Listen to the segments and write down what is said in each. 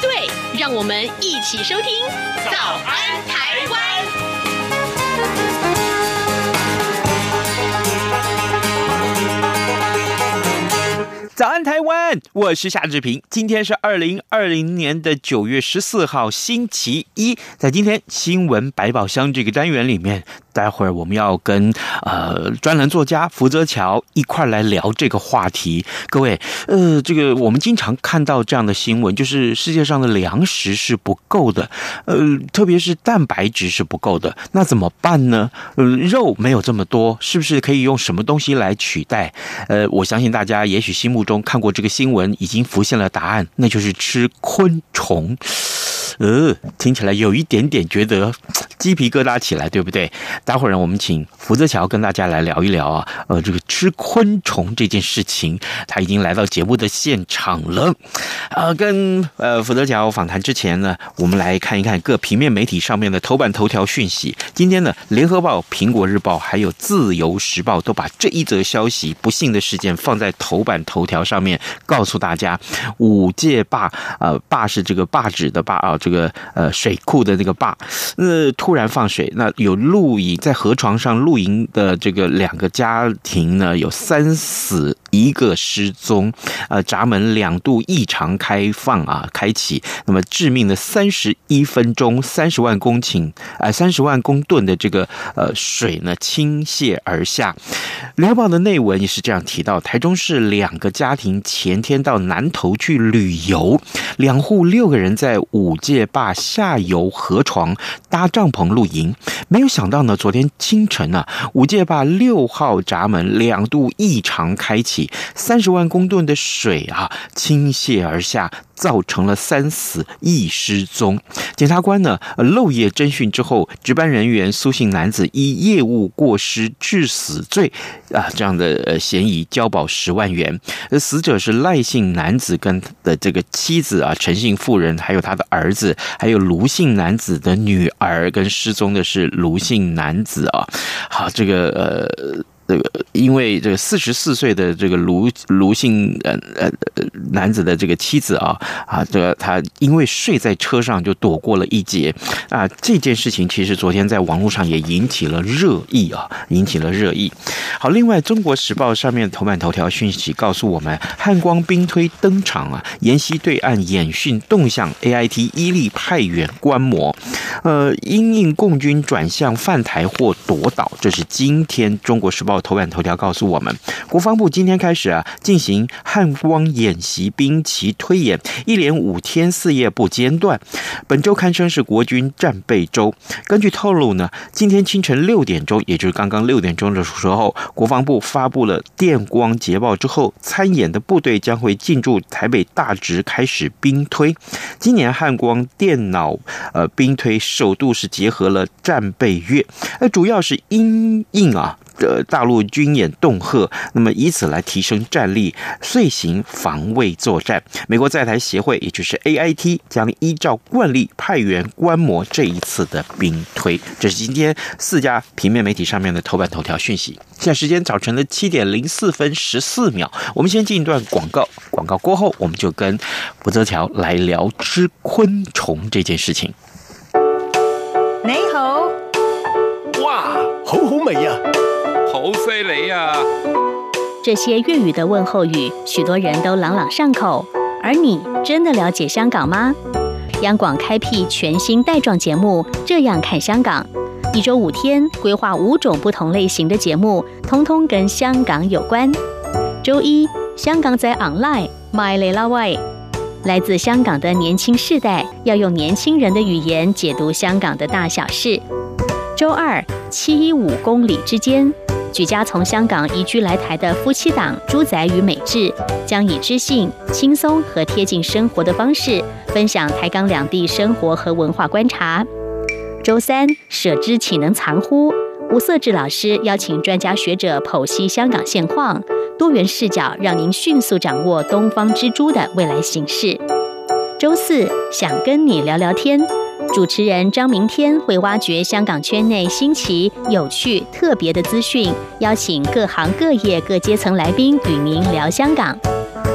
对，让我们一起收听《早安台湾》。早安，台湾！我是夏志平。今天是二零二零年的九月十四号，星期一。在今天新闻百宝箱这个单元里面，待会儿我们要跟呃专栏作家福泽桥一块来聊这个话题。各位，呃，这个我们经常看到这样的新闻，就是世界上的粮食是不够的，呃，特别是蛋白质是不够的。那怎么办呢？呃，肉没有这么多，是不是可以用什么东西来取代？呃，我相信大家也许心目。中看过这个新闻，已经浮现了答案，那就是吃昆虫。呃，听起来有一点点觉得鸡皮疙瘩起来，对不对？待会儿呢，我们请福泽桥跟大家来聊一聊啊。呃，这个吃昆虫这件事情，他已经来到节目的现场了。呃，跟呃福泽桥访谈之前呢，我们来看一看各平面媒体上面的头版头条讯息。今天呢，联合报、苹果日报还有自由时报都把这一则消息不幸的事件放在头版头条上面，告诉大家五界坝，呃，坝是这个坝址的坝啊，这个呃水库的那个坝，呃突突然放水，那有露营在河床上露营的这个两个家庭呢，有三死一个失踪，呃闸门两度异常开放啊开启，那么致命的三十一分钟三十万公顷呃三十万公吨的这个呃水呢倾泻而下，联合报的内文也是这样提到，台中市两个家庭前天到南投去旅游，两户六个人在五界。坝下游河床搭帐篷露营，没有想到呢，昨天清晨呢，五界坝六号闸门两度异常开启，三十万公吨的水啊倾泻而下。造成了三死一失踪。检察官呢漏夜侦讯之后，值班人员苏姓男子以业务过失致死罪啊这样的嫌疑交保十万元。死者是赖姓男子跟的这个妻子啊陈姓妇人，还有他的儿子，还有卢姓男子的女儿，跟失踪的是卢姓男子啊。好，这个呃。这个因为这个四十四岁的这个卢卢姓呃呃男子的这个妻子啊啊，这个他因为睡在车上就躲过了一劫啊，这件事情其实昨天在网络上也引起了热议啊，引起了热议。好，另外《中国时报》上面头版头条讯息告诉我们，汉光兵推登场啊，沿袭对岸演训动向，AIT 伊利派员观摩，呃，因应共军转向犯台或夺岛，这是今天《中国时报》。头版头条告诉我们，国防部今天开始啊进行汉光演习兵棋推演，一连五天四夜不间断。本周堪称是国军战备周。根据透露呢，今天清晨六点钟，也就是刚刚六点钟的时候，国防部发布了电光捷报之后，参演的部队将会进驻台北大直开始兵推。今年汉光电脑呃兵推首度是结合了战备月，呃主要是因应啊。的大陆军演恫吓，那么以此来提升战力，遂行防卫作战。美国在台协会，也就是 AIT，将依照惯例派员观摩这一次的兵推。这是今天四家平面媒体上面的头版头条讯息。现在时间早晨的七点零四分十四秒，我们先进一段广告，广告过后，我们就跟吴泽乔来聊吃昆虫这件事情。你好，哇，好好味呀！谁呀！这些粤语的问候语，许多人都朗朗上口。而你真的了解香港吗？央广开辟全新带状节目《这样看香港》，一周五天，规划五种不同类型的节目，通通跟香港有关。周一，香港在 online，My 雷拉喂，来自香港的年轻世代要用年轻人的语言解读香港的大小事。周二，七一五公里之间。举家从香港移居来台的夫妻档朱仔与美智，将以知性、轻松和贴近生活的方式，分享台港两地生活和文化观察。周三，舍之岂能藏乎？吴色智老师邀请专家学者剖析香港现况，多元视角让您迅速掌握东方之珠的未来形势。周四，想跟你聊聊天，主持人张明天会挖掘香港圈内新奇、有趣、特别的资讯，邀请各行各业各阶层来宾与您聊香港。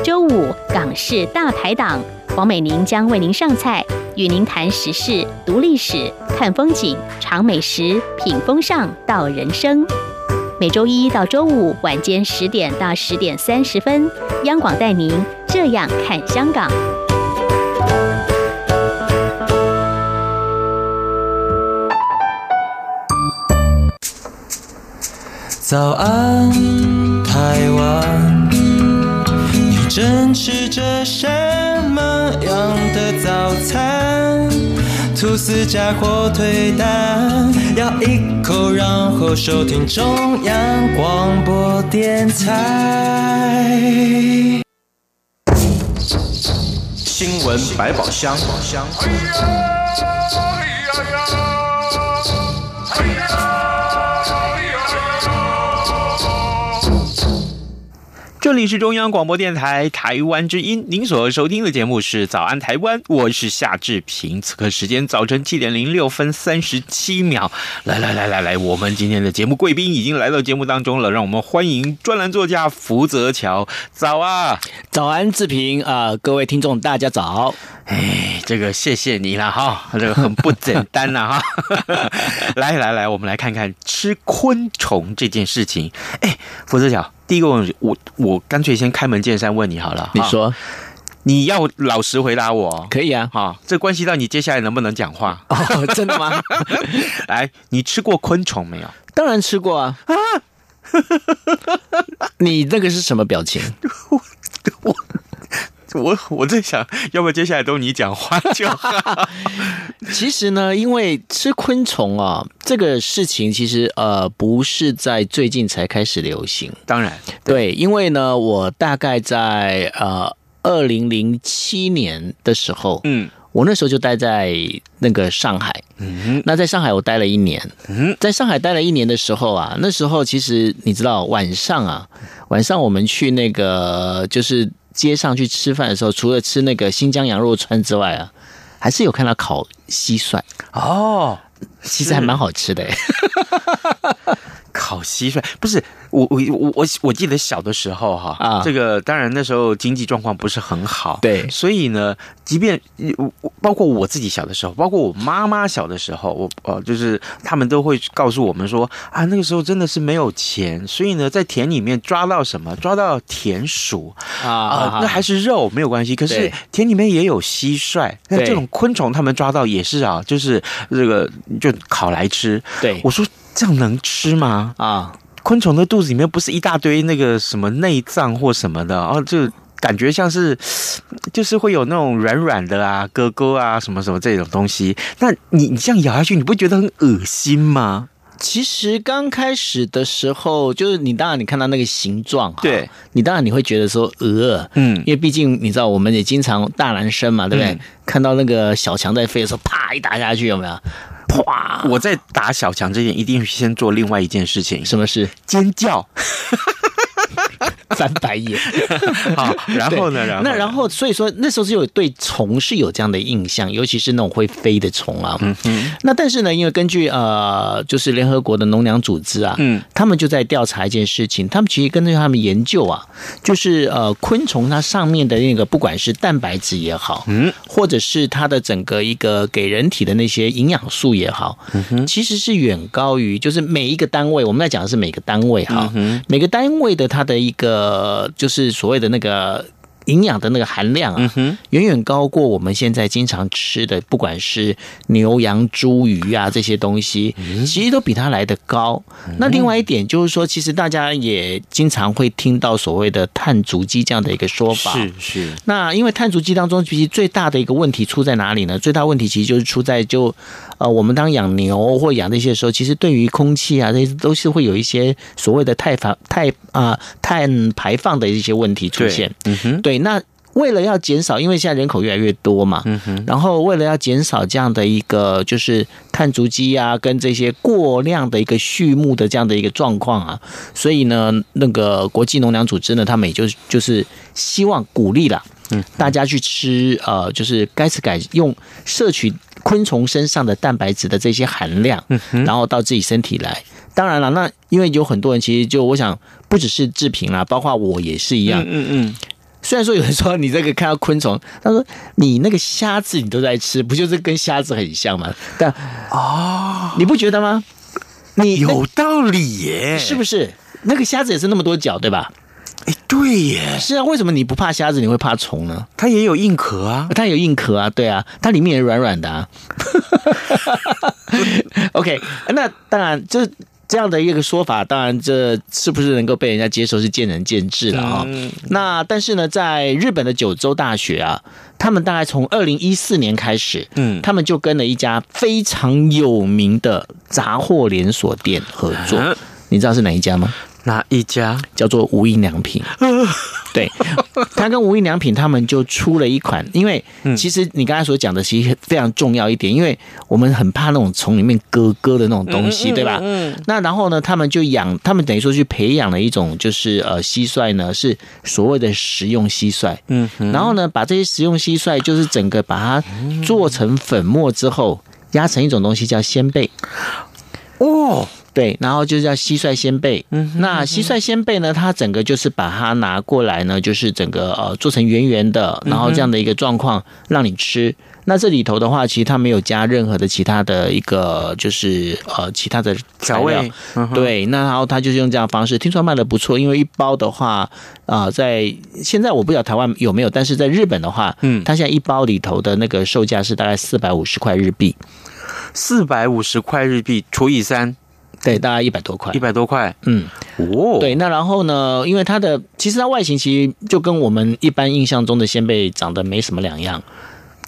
周五，港式大排档，黄美玲将为您上菜。与您谈时事、读历史、看风景、尝美食、品风尚道人生。每周一到周五晚间十点到十点三十分，央广带您这样看香港。早安，台湾，你正吃着什么样的早餐？吐司加火腿蛋，咬一口，然后收听中央广播电台。新闻百宝箱。这里是中央广播电台台湾之音，您所收听的节目是《早安台湾》，我是夏志平。此刻时间早晨七点零六分三十七秒。来来来来来，我们今天的节目贵宾已经来到节目当中了，让我们欢迎专栏作家福泽桥。早啊，早安志平啊、呃，各位听众大家早。哎，这个谢谢你了哈，这个很不简单呐哈。来来来，我们来看看吃昆虫这件事情。哎，福泽乔。第一个问题，我我干脆先开门见山问你好了。你说，你要老实回答我。可以啊，哈，这关系到你接下来能不能讲话。哦，真的吗？来，你吃过昆虫没有？当然吃过啊。啊，你那个是什么表情？我 我。我 我在想，要不接下来都你讲话就好。其实呢，因为吃昆虫啊，这个事情其实呃不是在最近才开始流行。当然，对，因为呢，我大概在呃二零零七年的时候，嗯，我那时候就待在那个上海，嗯，那在上海我待了一年，嗯，在上海待了一年的时候啊，那时候其实你知道晚上啊，晚上我们去那个就是。街上去吃饭的时候，除了吃那个新疆羊肉串之外啊，还是有看到烤蟋蟀哦，其实还蛮好吃的。烤蟋蟀不是。我我我我我记得小的时候哈啊，这个当然那时候经济状况不是很好，对，所以呢，即便包括我自己小的时候，包括我妈妈小的时候，我呃就是他们都会告诉我们说啊，那个时候真的是没有钱，所以呢，在田里面抓到什么，抓到田鼠啊啊，那还是肉没有关系，可是田里面也有蟋蟀，那这种昆虫他们抓到也是啊，就是这个就烤来吃。对，我说这样能吃吗？啊。昆虫的肚子里面不是一大堆那个什么内脏或什么的，然后就感觉像是，就是会有那种软软的啊、咯咯啊什么什么这种东西。那你你这样咬下去，你不觉得很恶心吗？其实刚开始的时候，就是你当然你看到那个形状，对，你当然你会觉得说呃，嗯，因为毕竟你知道我们也经常大男生嘛，对不对？嗯、看到那个小强在飞的时候，啪一打下去，有没有？哇！我在打小强之前，一定先做另外一件事情。什么事？尖叫。翻白眼，好，然后呢？然后那然后，所以说那时候是有对虫是有这样的印象，尤其是那种会飞的虫啊。嗯嗯。那但是呢，因为根据呃，就是联合国的农粮组织啊，嗯，他们就在调查一件事情，他们其实根据他们研究啊，就是呃，昆虫它上面的那个不管是蛋白质也好，嗯，或者是它的整个一个给人体的那些营养素也好，嗯哼，其实是远高于就是每一个单位，我们在讲的是每个单位哈，每个单位的它的一个。呃，就是所谓的那个。营养的那个含量啊，远远高过我们现在经常吃的，不管是牛羊猪鱼啊这些东西，其实都比它来的高。那另外一点就是说，其实大家也经常会听到所谓的碳足迹这样的一个说法。是是。那因为碳足迹当中，其实最大的一个问题出在哪里呢？最大问题其实就是出在就呃，我们当养牛或养这些的时候，其实对于空气啊，这些都是会有一些所谓的碳排、碳啊、碳排放的一些问题出现。嗯哼，对。那为了要减少，因为现在人口越来越多嘛，嗯哼，然后为了要减少这样的一个就是碳足迹啊，跟这些过量的一个畜牧的这样的一个状况啊，所以呢，那个国际农粮组织呢，他们也就就是希望鼓励了，嗯，大家去吃呃，就是该吃改用摄取昆虫身上的蛋白质的这些含量，嗯，然后到自己身体来。当然了，那因为有很多人其实就我想不只是志平啦，包括我也是一样，嗯嗯。嗯虽然说有人说你这个看到昆虫，他说你那个虾子你都在吃，不就是跟虾子很像吗？但哦，你不觉得吗？你有道理耶，是不是？那个虾子也是那么多脚，对吧？哎，对耶。是啊，为什么你不怕虾子，你会怕虫呢？它也有硬壳啊，它有硬壳啊，对啊，它里面也软软的啊。OK，那当然就是。这样的一个说法，当然这是不是能够被人家接受是见仁见智了啊。嗯、那但是呢，在日本的九州大学啊，他们大概从二零一四年开始，嗯，他们就跟了一家非常有名的杂货连锁店合作。嗯、你知道是哪一家吗？哪一家？叫做无印良品。对，他跟无印良品他们就出了一款，因为其实你刚才所讲的其实非常重要一点，因为我们很怕那种从里面割割的那种东西，对吧？嗯。那然后呢，他们就养，他们等于说去培养了一种就是呃蟋蟀呢，是所谓的食用蟋蟀。嗯。然后呢，把这些食用蟋蟀就是整个把它做成粉末之后，压成一种东西叫仙贝。哦。对，然后就叫蟋蟀仙贝。嗯，那蟋蟀仙贝呢？它整个就是把它拿过来呢，就是整个呃做成圆圆的，然后这样的一个状况让你吃。那这里头的话，其实它没有加任何的其他的一个就是呃其他的调味。对，那然后它就是用这样的方式，听说卖的不错，因为一包的话啊、呃，在现在我不知道台湾有没有，但是在日本的话，嗯，它现在一包里头的那个售价是大概四百五十块日币，四百五十块日币除以三。对，大概一百多块，一百多块，嗯，哦，对，那然后呢？因为它的其实它外形其实就跟我们一般印象中的鲜贝长得没什么两样。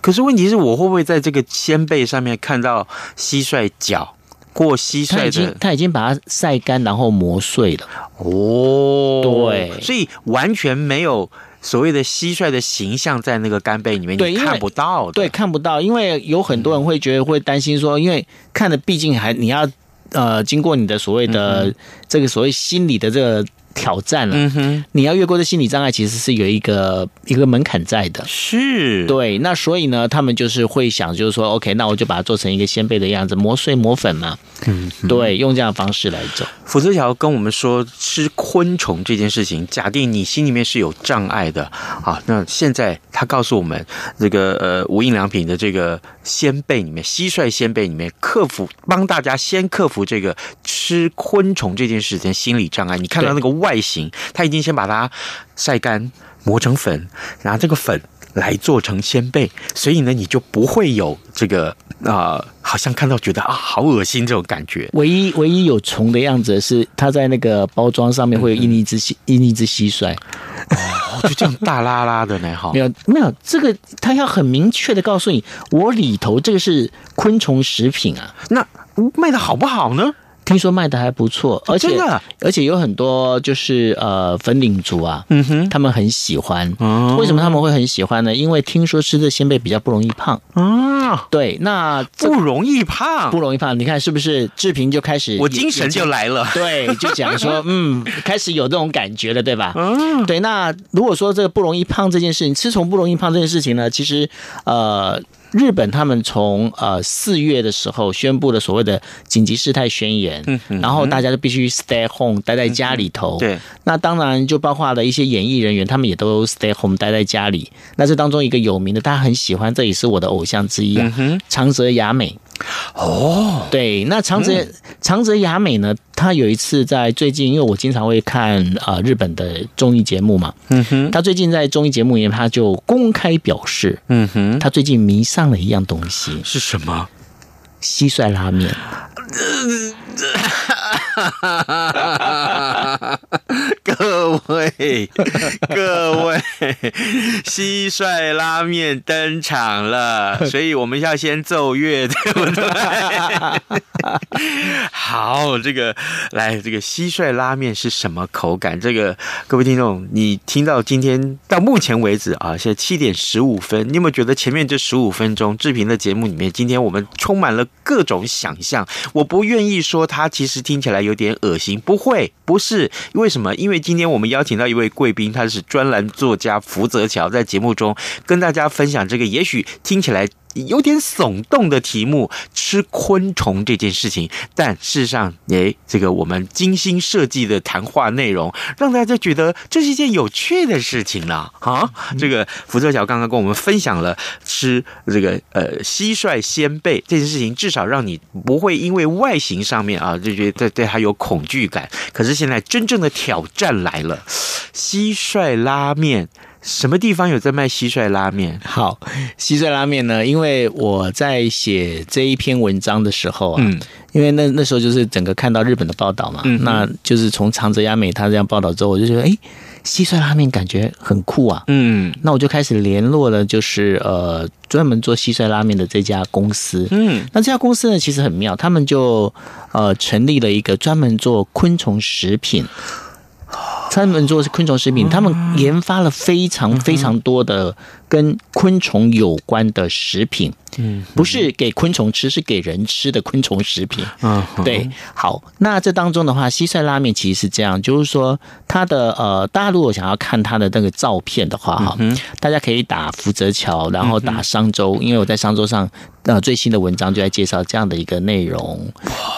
可是问题是我会不会在这个仙贝上面看到蟋蟀脚或蟋蟀的？它已经它已经把它晒干，然后磨碎了。哦，对，所以完全没有所谓的蟋蟀的形象在那个干贝里面，对，你看不到，对，看不到，因为有很多人会觉得会担心说，因为看的毕竟还你要。呃，经过你的所谓的这个所谓心理的这个挑战了，嗯哼，你要越过的心理障碍，其实是有一个一个门槛在的，是对。那所以呢，他们就是会想，就是说，OK，那我就把它做成一个仙贝的样子，磨碎磨粉嘛，嗯，对，用这样的方式来走。福泽桥跟我们说，吃昆虫这件事情，假定你心里面是有障碍的啊，那现在他告诉我们，这个呃无印良品的这个仙贝里面，蟋蟀仙贝里面，克服帮大家先克服这个吃昆虫这件事情心理障碍。你看到那个外形，他已经先把它晒干磨成粉，拿这个粉来做成仙贝，所以呢，你就不会有这个啊、呃，好像看到觉得啊，好恶心这种感觉。唯一唯一有虫的样子是，它在那个包装上面会有印一只蟋印一只蟋蟀，哦，就这样大拉拉的呢，哈，没有没有，这个他要很明确的告诉你，我里头这个是昆虫食品啊，那卖的好不好呢？听说卖的还不错，而且而且有很多就是呃粉领族啊，嗯哼，他们很喜欢。为什么他们会很喜欢呢？因为听说吃这仙贝比较不容易胖啊。对，那不容易胖，不容易胖。你看是不是？志平就开始，我精神就来了。对，就讲说，嗯，开始有这种感觉了，对吧？嗯，对。那如果说这个不容易胖这件事情，吃虫不容易胖这件事情呢，其实呃。日本他们从呃四月的时候宣布了所谓的紧急事态宣言，然后大家都必须 stay home，待在家里头。嗯、对，那当然就包括了一些演艺人员，他们也都 stay home，待在家里。那这当中一个有名的，大家很喜欢，这也是我的偶像之一啊，嗯、长泽雅美。哦，对，那长泽、嗯、长泽雅美呢？她有一次在最近，因为我经常会看啊、呃、日本的综艺节目嘛，嗯哼，她最近在综艺节目里面，她就公开表示，嗯哼，她最近迷上了一样东西，是什么？蟋蟀拉面。哈各位，各位，蟋蟀拉面登场了，所以我们要先奏乐，对不对？好，这个来，这个蟋蟀拉面是什么口感？这个各位听众，你听到今天到目前为止啊，现在七点十五分，你有没有觉得前面这十五分钟志平的节目里面，今天我们充满了各种想象？我不愿意说它其实听起来有点恶心，不会，不是，为什么？因为今天我们邀请到一位贵宾，他是专栏作家福泽桥，在节目中跟大家分享这个，也许听起来。有点耸动的题目，吃昆虫这件事情，但事实上，诶，这个我们精心设计的谈话内容，让大家觉得这是一件有趣的事情呢。啊，这个福泽桥刚刚跟我们分享了吃这个呃蟋蟀鲜贝这件事情，至少让你不会因为外形上面啊就觉得对对它有恐惧感。可是现在真正的挑战来了，蟋蟀拉面。什么地方有在卖蟋蟀拉面？好，蟋蟀拉面呢？因为我在写这一篇文章的时候啊，嗯，因为那那时候就是整个看到日本的报道嘛，嗯，那就是从长泽雅美他这样报道之后，我就觉得，哎，蟋蟀拉面感觉很酷啊，嗯，那我就开始联络了，就是呃，专门做蟋蟀拉面的这家公司，嗯，那这家公司呢，其实很妙，他们就呃成立了一个专门做昆虫食品。专门做的是昆虫食品，他们研发了非常非常多的跟昆虫有关的食品。嗯，不是给昆虫吃，是给人吃的昆虫食品。嗯，对。好，那这当中的话，蟋蟀拉面其实是这样，就是说它的呃，大家如果想要看它的那个照片的话，哈，大家可以打福泽桥，然后打商周，因为我在商周上呃最新的文章就在介绍这样的一个内容。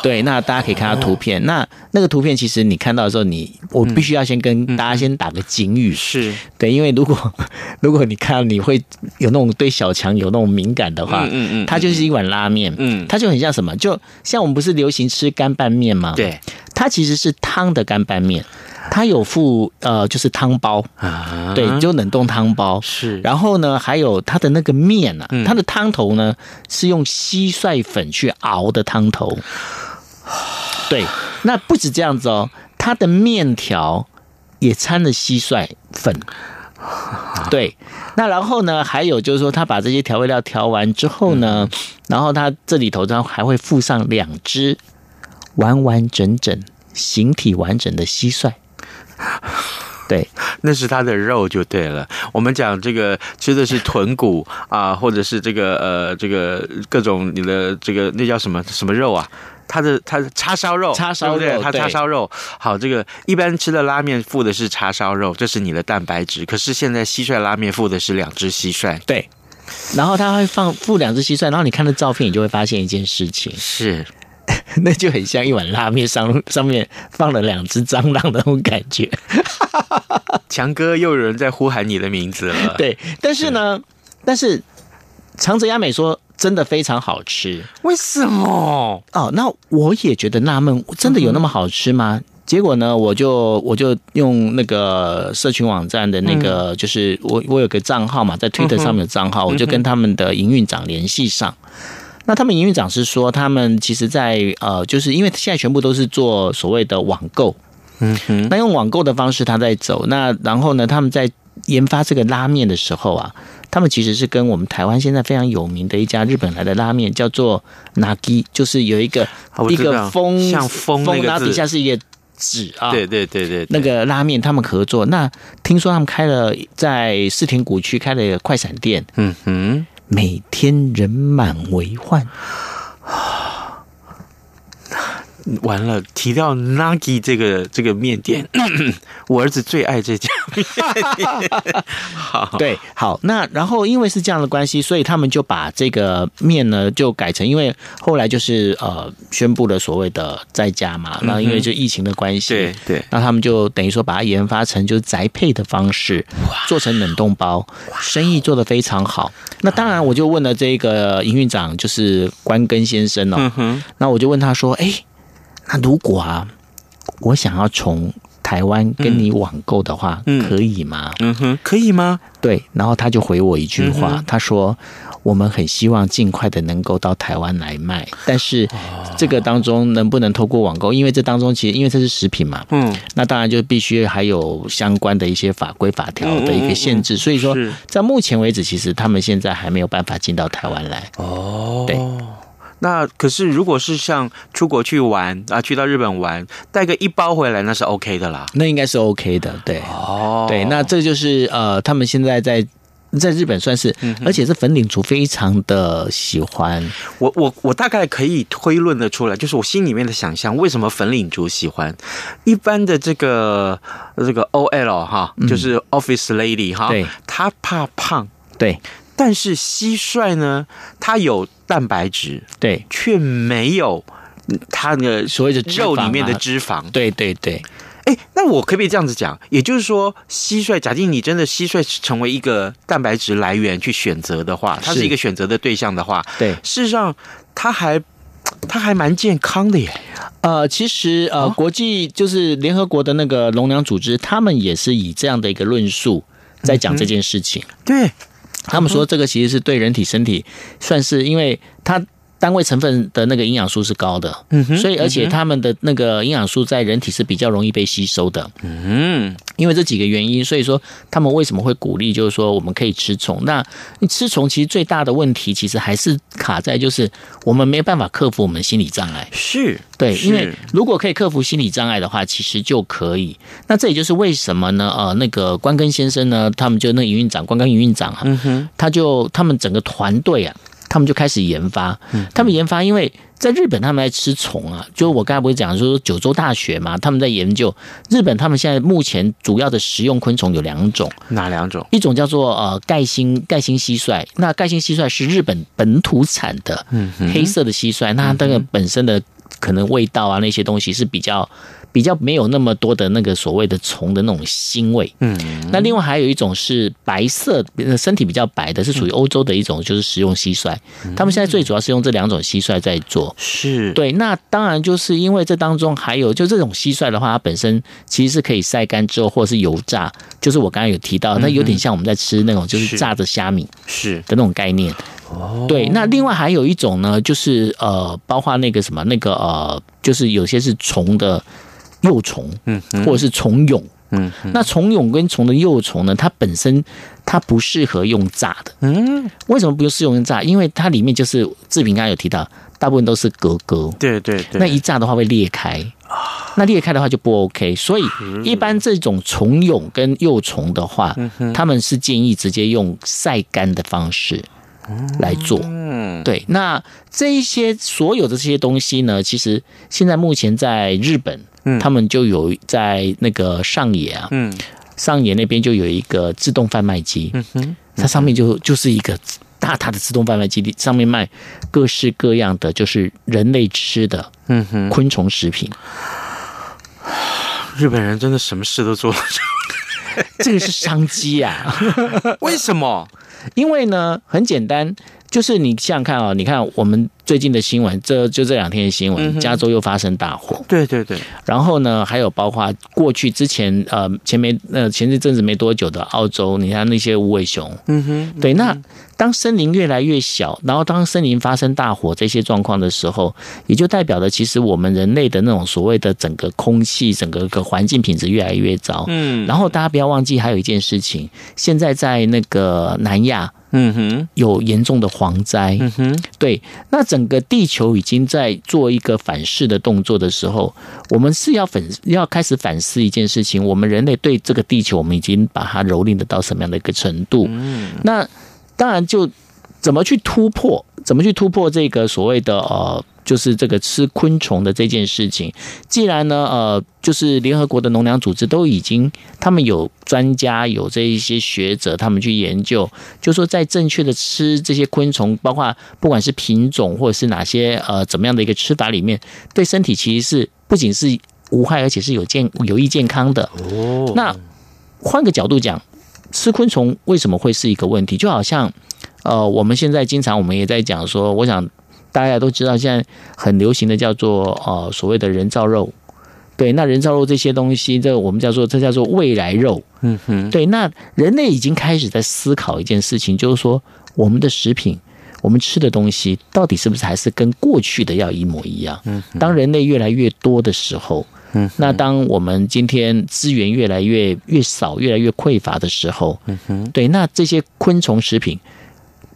对，那大家可以看到图片。那那个图片其实你看到的时候，你我必须要先跟大家先打个警语，是。对，因为如果 如果你看到你会有那种对小强有那种敏感的话。嗯嗯，它就是一碗拉面，嗯，它就很像什么，就像我们不是流行吃干拌面吗？对，它其实是汤的干拌面，它有附呃就是汤包。啊，对，就冷冻汤包。是，然后呢还有它的那个面呢、啊，它的汤头呢是用蟋蟀粉去熬的汤头，对，那不止这样子哦，它的面条也掺了蟋蟀粉。对，那然后呢？还有就是说，他把这些调味料调完之后呢，嗯、然后他这里头上还会附上两只完完整整、形体完整的蟋蟀。对，那是它的肉就对了。我们讲这个吃的是豚骨啊，或者是这个呃，这个各种你的这个那叫什么什么肉啊？它的它的叉烧肉，叉烧肉，对对？它叉烧肉。好，这个一般吃的拉面附的是叉烧肉，这是你的蛋白质。可是现在蟋蟀拉面附的是两只蟋蟀，对。然后他会放附两只蟋蟀，然后你看到照片，你就会发现一件事情，是，那就很像一碗拉面上上面放了两只蟑螂的那种感觉。强哥，又有人在呼喊你的名字了。对，但是呢，是但是长泽雅美说。真的非常好吃，为什么？哦，那我也觉得纳闷，真的有那么好吃吗？嗯、结果呢，我就我就用那个社群网站的那个，就是我我有个账号嘛，在推特上面的账号，嗯、我就跟他们的营运长联系上。嗯、那他们营运长是说，他们其实在呃，就是因为现在全部都是做所谓的网购，嗯哼，那用网购的方式他在走。那然后呢，他们在研发这个拉面的时候啊。他们其实是跟我们台湾现在非常有名的一家日本来的拉面，叫做 Nagi，就是有一个一个风像风那底下是一个纸啊，对对对对，那个拉面他们合作。那听说他们开了在四田谷区开了一个快闪店，嗯哼，每天人满为患。完了，提到 Nagi 这个这个面店，我儿子最爱这家面店。好，对，好，那然后因为是这样的关系，所以他们就把这个面呢就改成，因为后来就是呃宣布了所谓的在家嘛，那因为就疫情的关系，对对，那他们就等于说把它研发成就是宅配的方式，做成冷冻包，生意做得非常好。那当然，我就问了这个营运长，就是关根先生哦，那我就问他说，哎。那如果啊，我想要从台湾跟你网购的话，嗯、可以吗？嗯哼，可以吗？对，然后他就回我一句话，嗯、他说。我们很希望尽快的能够到台湾来卖，但是这个当中能不能透过网购？因为这当中其实因为这是食品嘛，嗯，那当然就必须还有相关的一些法规法条的一个限制。所以说，在目前为止，其实他们现在还没有办法进到台湾来。哦，对。那可是如果是像出国去玩啊，去到日本玩，带个一包回来，那是 OK 的啦。那应该是 OK 的，对。哦，对，那这就是呃，他们现在在。在日本算是，而且是粉领族非常的喜欢。我我我大概可以推论的出来，就是我心里面的想象，为什么粉领族喜欢一般的这个这个 OL 哈，就是 Office Lady 哈，对，他怕胖，对，但是蟋蟀呢，它有蛋白质，对，却没有它的所谓的肉里面的脂肪，对对对。哎，那我可不可以这样子讲？也就是说，蟋蟀，假定你真的蟋蟀成为一个蛋白质来源去选择的话，它是一个选择的对象的话，对，事实上它还它还蛮健康的耶。呃，其实呃，国际就是联合国的那个农粮组织，他们也是以这样的一个论述在讲这件事情。嗯、对，他们说这个其实是对人体身体算是，因为它。单位成分的那个营养素是高的，嗯哼，所以而且他们的那个营养素在人体是比较容易被吸收的，嗯，因为这几个原因，所以说他们为什么会鼓励，就是说我们可以吃虫。那你吃虫其实最大的问题，其实还是卡在就是我们没有办法克服我们心理障碍，是对，因为如果可以克服心理障碍的话，其实就可以。那这也就是为什么呢？呃，那个关根先生呢，他们就那个营运长关根营运长啊，嗯哼，他就他们整个团队啊。他们就开始研发，他们研发，因为在日本他们在吃虫啊，就我刚才不是讲说九州大学嘛，他们在研究日本，他们现在目前主要的食用昆虫有两种，哪两种？一种叫做呃盖星盖星蟋蟀，那盖星蟋蟀是日本本土产的，嗯，黑色的蟋蟀，那它那个本身的可能味道啊那些东西是比较。比较没有那么多的那个所谓的虫的那种腥味，嗯，那另外还有一种是白色，身体比较白的，是属于欧洲的一种，就是食用蟋蟀。他们现在最主要是用这两种蟋蟀在做，是对。那当然就是因为这当中还有，就这种蟋蟀的话，它本身其实是可以晒干之后，或者是油炸，就是我刚刚有提到，那有点像我们在吃那种就是炸的虾米是的那种概念。哦，对。那另外还有一种呢，就是呃，包括那个什么那个呃，就是有些是虫的。幼虫，嗯，或者是虫蛹，嗯，那虫蛹跟虫的幼虫呢，它本身它不适合用炸的，嗯，为什么不适用用炸？因为它里面就是志平刚刚有提到，大部分都是格格，对对对，那一炸的话会裂开，那裂开的话就不 OK，所以一般这种虫蛹跟幼虫的话，他们是建议直接用晒干的方式来做，嗯，对，那这一些所有的这些东西呢，其实现在目前在日本。他们就有在那个上野啊，嗯，上野那边就有一个自动贩卖机，嗯哼，它上面就就是一个大大的自动贩卖机，上面卖各式各样的就是人类吃的，嗯哼，昆虫食品。日本人真的什么事都做了，这个是商机啊？为什么？因为呢，很简单，就是你想想看啊，你看我们。最近的新闻，这就这两天的新闻，加州又发生大火。对对对，然后呢，还有包括过去之前呃前没呃前一阵子没多久的澳洲，你看那些无尾熊。嗯哼，对。那当森林越来越小，然后当森林发生大火这些状况的时候，也就代表了其实我们人类的那种所谓的整个空气、整个个环境品质越来越糟。嗯，然后大家不要忘记还有一件事情，现在在那个南亚。嗯哼，有严重的蝗灾。嗯哼，对，那整个地球已经在做一个反噬的动作的时候，我们是要反要开始反思一件事情：我们人类对这个地球，我们已经把它蹂躏的到什么样的一个程度？嗯，那当然就怎么去突破，怎么去突破这个所谓的呃。就是这个吃昆虫的这件事情，既然呢，呃，就是联合国的农粮组织都已经，他们有专家有这一些学者，他们去研究，就说在正确的吃这些昆虫，包括不管是品种或者是哪些呃怎么样的一个吃法里面，对身体其实是不仅是无害，而且是有健有益健康的。哦，那换个角度讲，吃昆虫为什么会是一个问题？就好像呃，我们现在经常我们也在讲说，我想。大家都知道，现在很流行的叫做呃所谓的人造肉，对，那人造肉这些东西，这我们叫做这叫做未来肉。嗯哼，对，那人类已经开始在思考一件事情，就是说我们的食品。我们吃的东西到底是不是还是跟过去的要一模一样？嗯，当人类越来越多的时候，嗯，那当我们今天资源越来越越少、越来越匮乏的时候，嗯哼，对，那这些昆虫食品，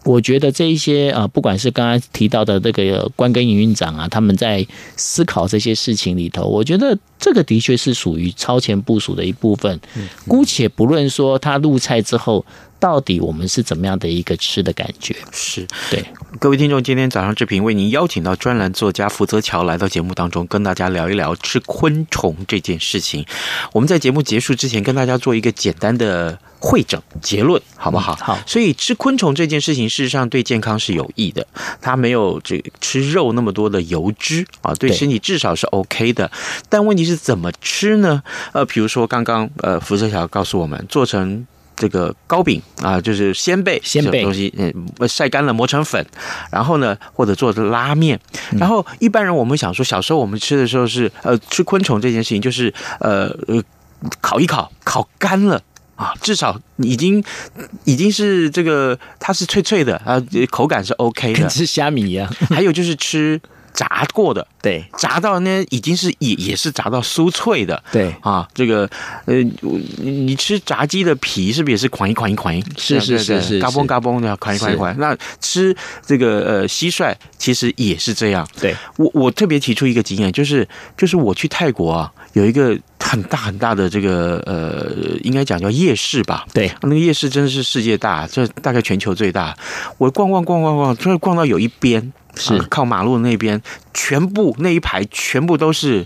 我觉得这一些啊，不管是刚刚提到的这个关根营运长啊，他们在思考这些事情里头，我觉得这个的确是属于超前部署的一部分。嗯，姑且不论说他入菜之后。到底我们是怎么样的一个吃的感觉？是对各位听众，今天早上志平为您邀请到专栏作家福泽乔来到节目当中，跟大家聊一聊吃昆虫这件事情。我们在节目结束之前，跟大家做一个简单的会诊结论，好不好？好。所以吃昆虫这件事情，事实上对健康是有益的，它没有这吃肉那么多的油脂啊，对身体至少是 OK 的。但问题是怎么吃呢？呃，比如说刚刚呃福泽乔告诉我们，做成。这个糕饼啊，就是仙贝，仙贝东西，嗯，晒干了磨成粉，然后呢，或者做的拉面。然后一般人我们想说，小时候我们吃的时候是呃吃昆虫这件事情，就是呃呃烤一烤，烤干了啊，至少已经已经是这个它是脆脆的啊，口感是 OK 的，跟吃虾米一样。还有就是吃。炸过的，对，炸到呢已经是也也是炸到酥脆的，对啊，这个呃，你吃炸鸡的皮是不是也是款一款一款一？是是是是，嘎嘣嘎嘣的款一款一款。那吃这个呃蟋蟀其实也是这样。对，我我特别提出一个经验，就是就是我去泰国啊，有一个很大很大的这个呃，应该讲叫夜市吧？对，那个夜市真的是世界大，这大概全球最大。我逛逛逛逛逛，就是逛到有一边。是靠马路的那边，全部那一排全部都是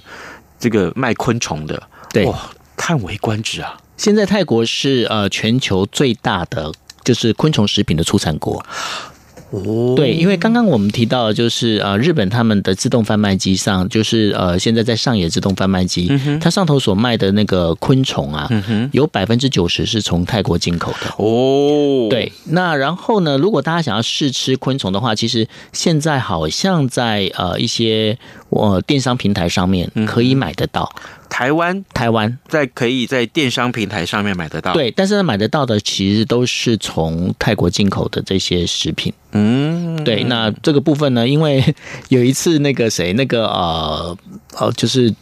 这个卖昆虫的，对，哇，叹为观止啊！现在泰国是呃全球最大的就是昆虫食品的出产国。哦，对，因为刚刚我们提到，就是呃，日本他们的自动贩卖机上，就是呃，现在在上野自动贩卖机，它上头所卖的那个昆虫啊，有百分之九十是从泰国进口的。哦，对，那然后呢，如果大家想要试吃昆虫的话，其实现在好像在呃一些呃电商平台上面可以买得到。台湾，台湾。在可以在电商平台上面买得到，对，但是呢，买得到的其实都是从泰国进口的这些食品。嗯，对，那这个部分呢，因为有一次那个谁，那个呃呃，就是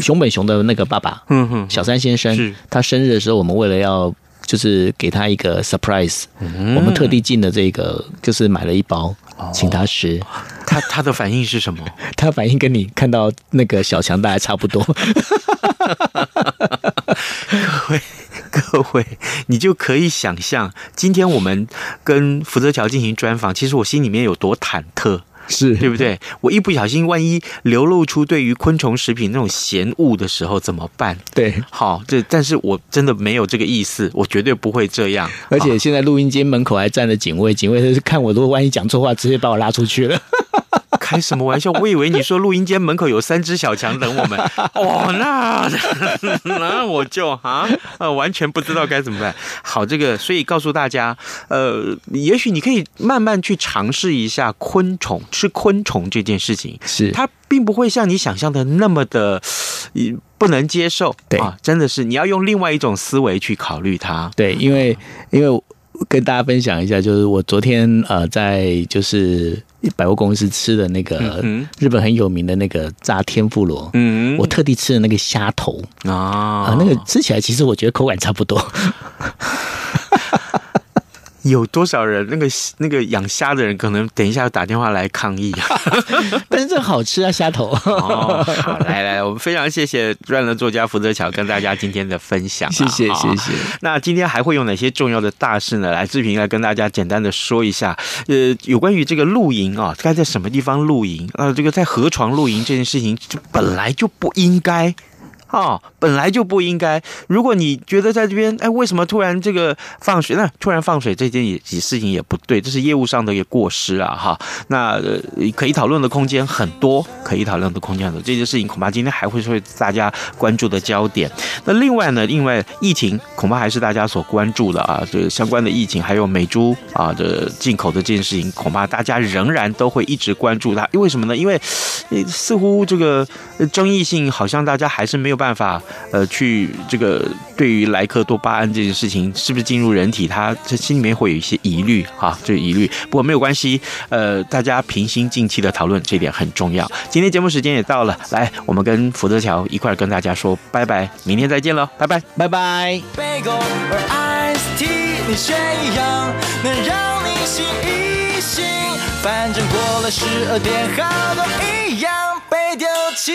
熊本熊的那个爸爸，嗯哼，小三先生，是。他生日的时候，我们为了要就是给他一个 surprise，我们特地进了这个，就是买了一包。请他吃，他他的反应是什么？他反应跟你看到那个小强大概差不多。各位各位，你就可以想象，今天我们跟福泽桥进行专访，其实我心里面有多忐忑。是对不对？我一不小心，万一流露出对于昆虫食品那种嫌恶的时候怎么办？对，好，这但是我真的没有这个意思，我绝对不会这样。而且现在录音间门口还站着警卫，警卫就是看我，如果万一讲错话，直接把我拉出去了。开什么玩笑？我以为你说录音间门口有三只小强等我们。哦，那 那我就啊，呃，完全不知道该怎么办。好，这个所以告诉大家，呃，也许你可以慢慢去尝试一下昆虫，吃昆虫这件事情，是它并不会像你想象的那么的不能接受。对啊，真的是你要用另外一种思维去考虑它。对，因为因为。跟大家分享一下，就是我昨天呃在就是百货公司吃的那个日本很有名的那个炸天妇罗，嗯，我特地吃的那个虾头。啊，啊，那个吃起来其实我觉得口感差不多。有多少人？那个那个养虾的人，可能等一下要打电话来抗议啊！但是这好吃啊，虾头。哦，好，来来，我们非常谢谢专栏作家福泽桥跟大家今天的分享。谢谢谢谢。那今天还会有哪些重要的大事呢？来，志平来跟大家简单的说一下。呃，有关于这个露营啊，该在什么地方露营？呃，这个在河床露营这件事情，就本来就不应该。哦，本来就不应该。如果你觉得在这边，哎，为什么突然这个放水？那突然放水这件也事情也不对，这是业务上的一个过失啊，哈。那，可以讨论的空间很多，可以讨论的空间很多。这件事情恐怕今天还会是大家关注的焦点。那另外呢，另外疫情恐怕还是大家所关注的啊，这相关的疫情，还有美猪啊的进口的这件事情，恐怕大家仍然都会一直关注它。因为什么呢？因为似乎这个争议性好像大家还是没有办法办法呃去这个对于莱克多巴胺这件事情是不是进入人体，他这心里面会有一些疑虑哈，这疑虑。不过没有关系，呃，大家平心静气的讨论，这点很重要。今天节目时间也到了，来，我们跟福德桥一块儿跟大家说拜拜，明天再见喽，拜拜，拜拜。反正过了十二点，好多一样被丢弃。